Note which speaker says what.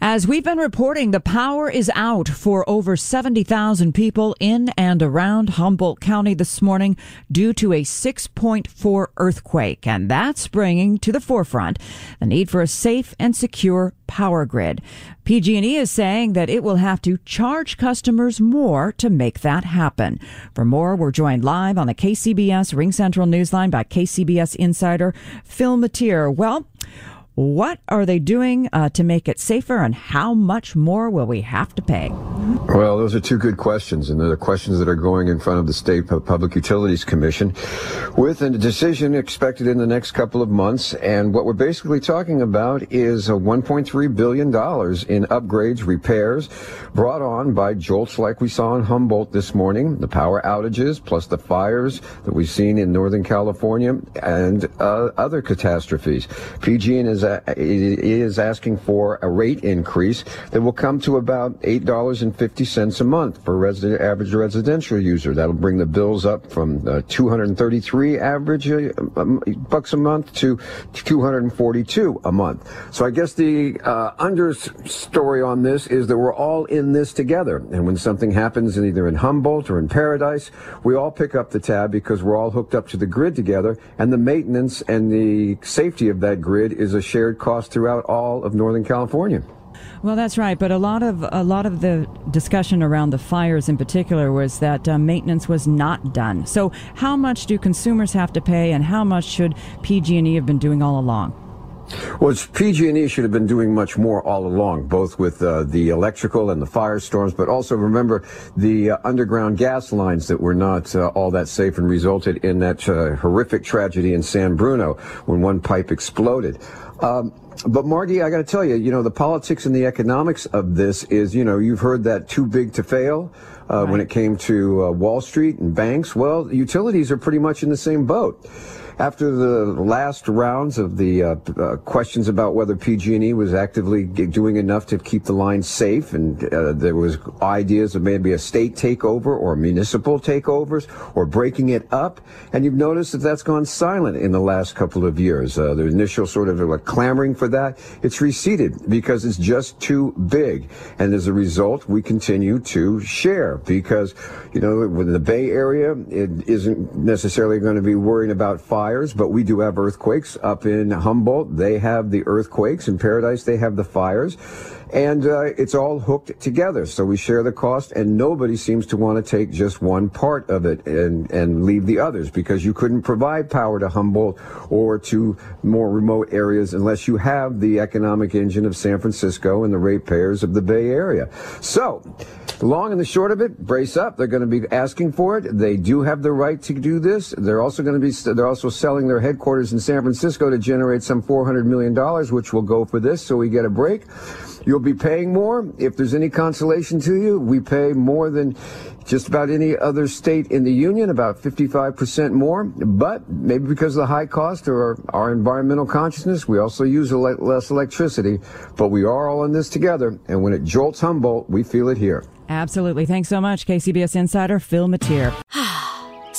Speaker 1: As we've been reporting, the power is out for over 70,000 people in and around Humboldt County this morning due to a 6.4 earthquake. And that's bringing to the forefront the need for a safe and secure power grid. PG&E is saying that it will have to charge customers more to make that happen. For more, we're joined live on the KCBS RingCentral Newsline by KCBS insider Phil Matier. Well, what are they doing uh, to make it safer, and how much more will we have to pay?
Speaker 2: Well, those are two good questions, and they're the questions that are going in front of the State Public Utilities Commission with a decision expected in the next couple of months. And what we're basically talking about is a $1.3 billion in upgrades, repairs brought on by jolts like we saw in Humboldt this morning, the power outages, plus the fires that we've seen in Northern California, and uh, other catastrophes. PG&E is is asking for a rate increase that will come to about $8.50 a month for resident, average residential user. That'll bring the bills up from uh, 233 average uh, um, bucks a month to 242 a month. So I guess the uh, understory on this is that we're all in this together. And when something happens either in Humboldt or in Paradise, we all pick up the tab because we're all hooked up to the grid together. And the maintenance and the safety of that grid is a cost throughout all of Northern California.
Speaker 1: Well, that's right, but a lot of a lot of the discussion around the fires in particular was that uh, maintenance was not done. So, how much do consumers have to pay, and how much should PG&E have been doing all along?
Speaker 2: Well, PG&E should have been doing much more all along, both with uh, the electrical and the firestorms, but also remember the uh, underground gas lines that were not uh, all that safe and resulted in that uh, horrific tragedy in San Bruno when one pipe exploded. Um, but Margie, I got to tell you, you know, the politics and the economics of this is, you know, you've heard that too big to fail uh, right. when it came to uh, Wall Street and banks. Well, utilities are pretty much in the same boat after the last rounds of the uh, uh, questions about whether PG&E was actively doing enough to keep the line safe, and uh, there was ideas of maybe a state takeover or municipal takeovers or breaking it up, and you've noticed that that's gone silent in the last couple of years. Uh, the initial sort of like clamoring for that, it's receded because it's just too big, and as a result, we continue to share because you know in the Bay Area, it isn't necessarily going to be worrying about fire fires, but we do have earthquakes up in Humboldt. They have the earthquakes. In Paradise, they have the fires. And uh, it's all hooked together. So we share the cost, and nobody seems to want to take just one part of it and, and leave the others because you couldn't provide power to Humboldt or to more remote areas unless you have the economic engine of San Francisco and the ratepayers of the Bay Area. So, long and the short of it, brace up. They're going to be asking for it. They do have the right to do this. They're also going to be, they're also selling their headquarters in San Francisco to generate some $400 million, which will go for this. So we get a break. You'll be paying more. If there's any consolation to you, we pay more than just about any other state in the union, about 55% more. But maybe because of the high cost or our, our environmental consciousness, we also use ele- less electricity. But we are all in this together. And when it jolts Humboldt, we feel it here.
Speaker 1: Absolutely. Thanks so much, KCBS Insider Phil Matier.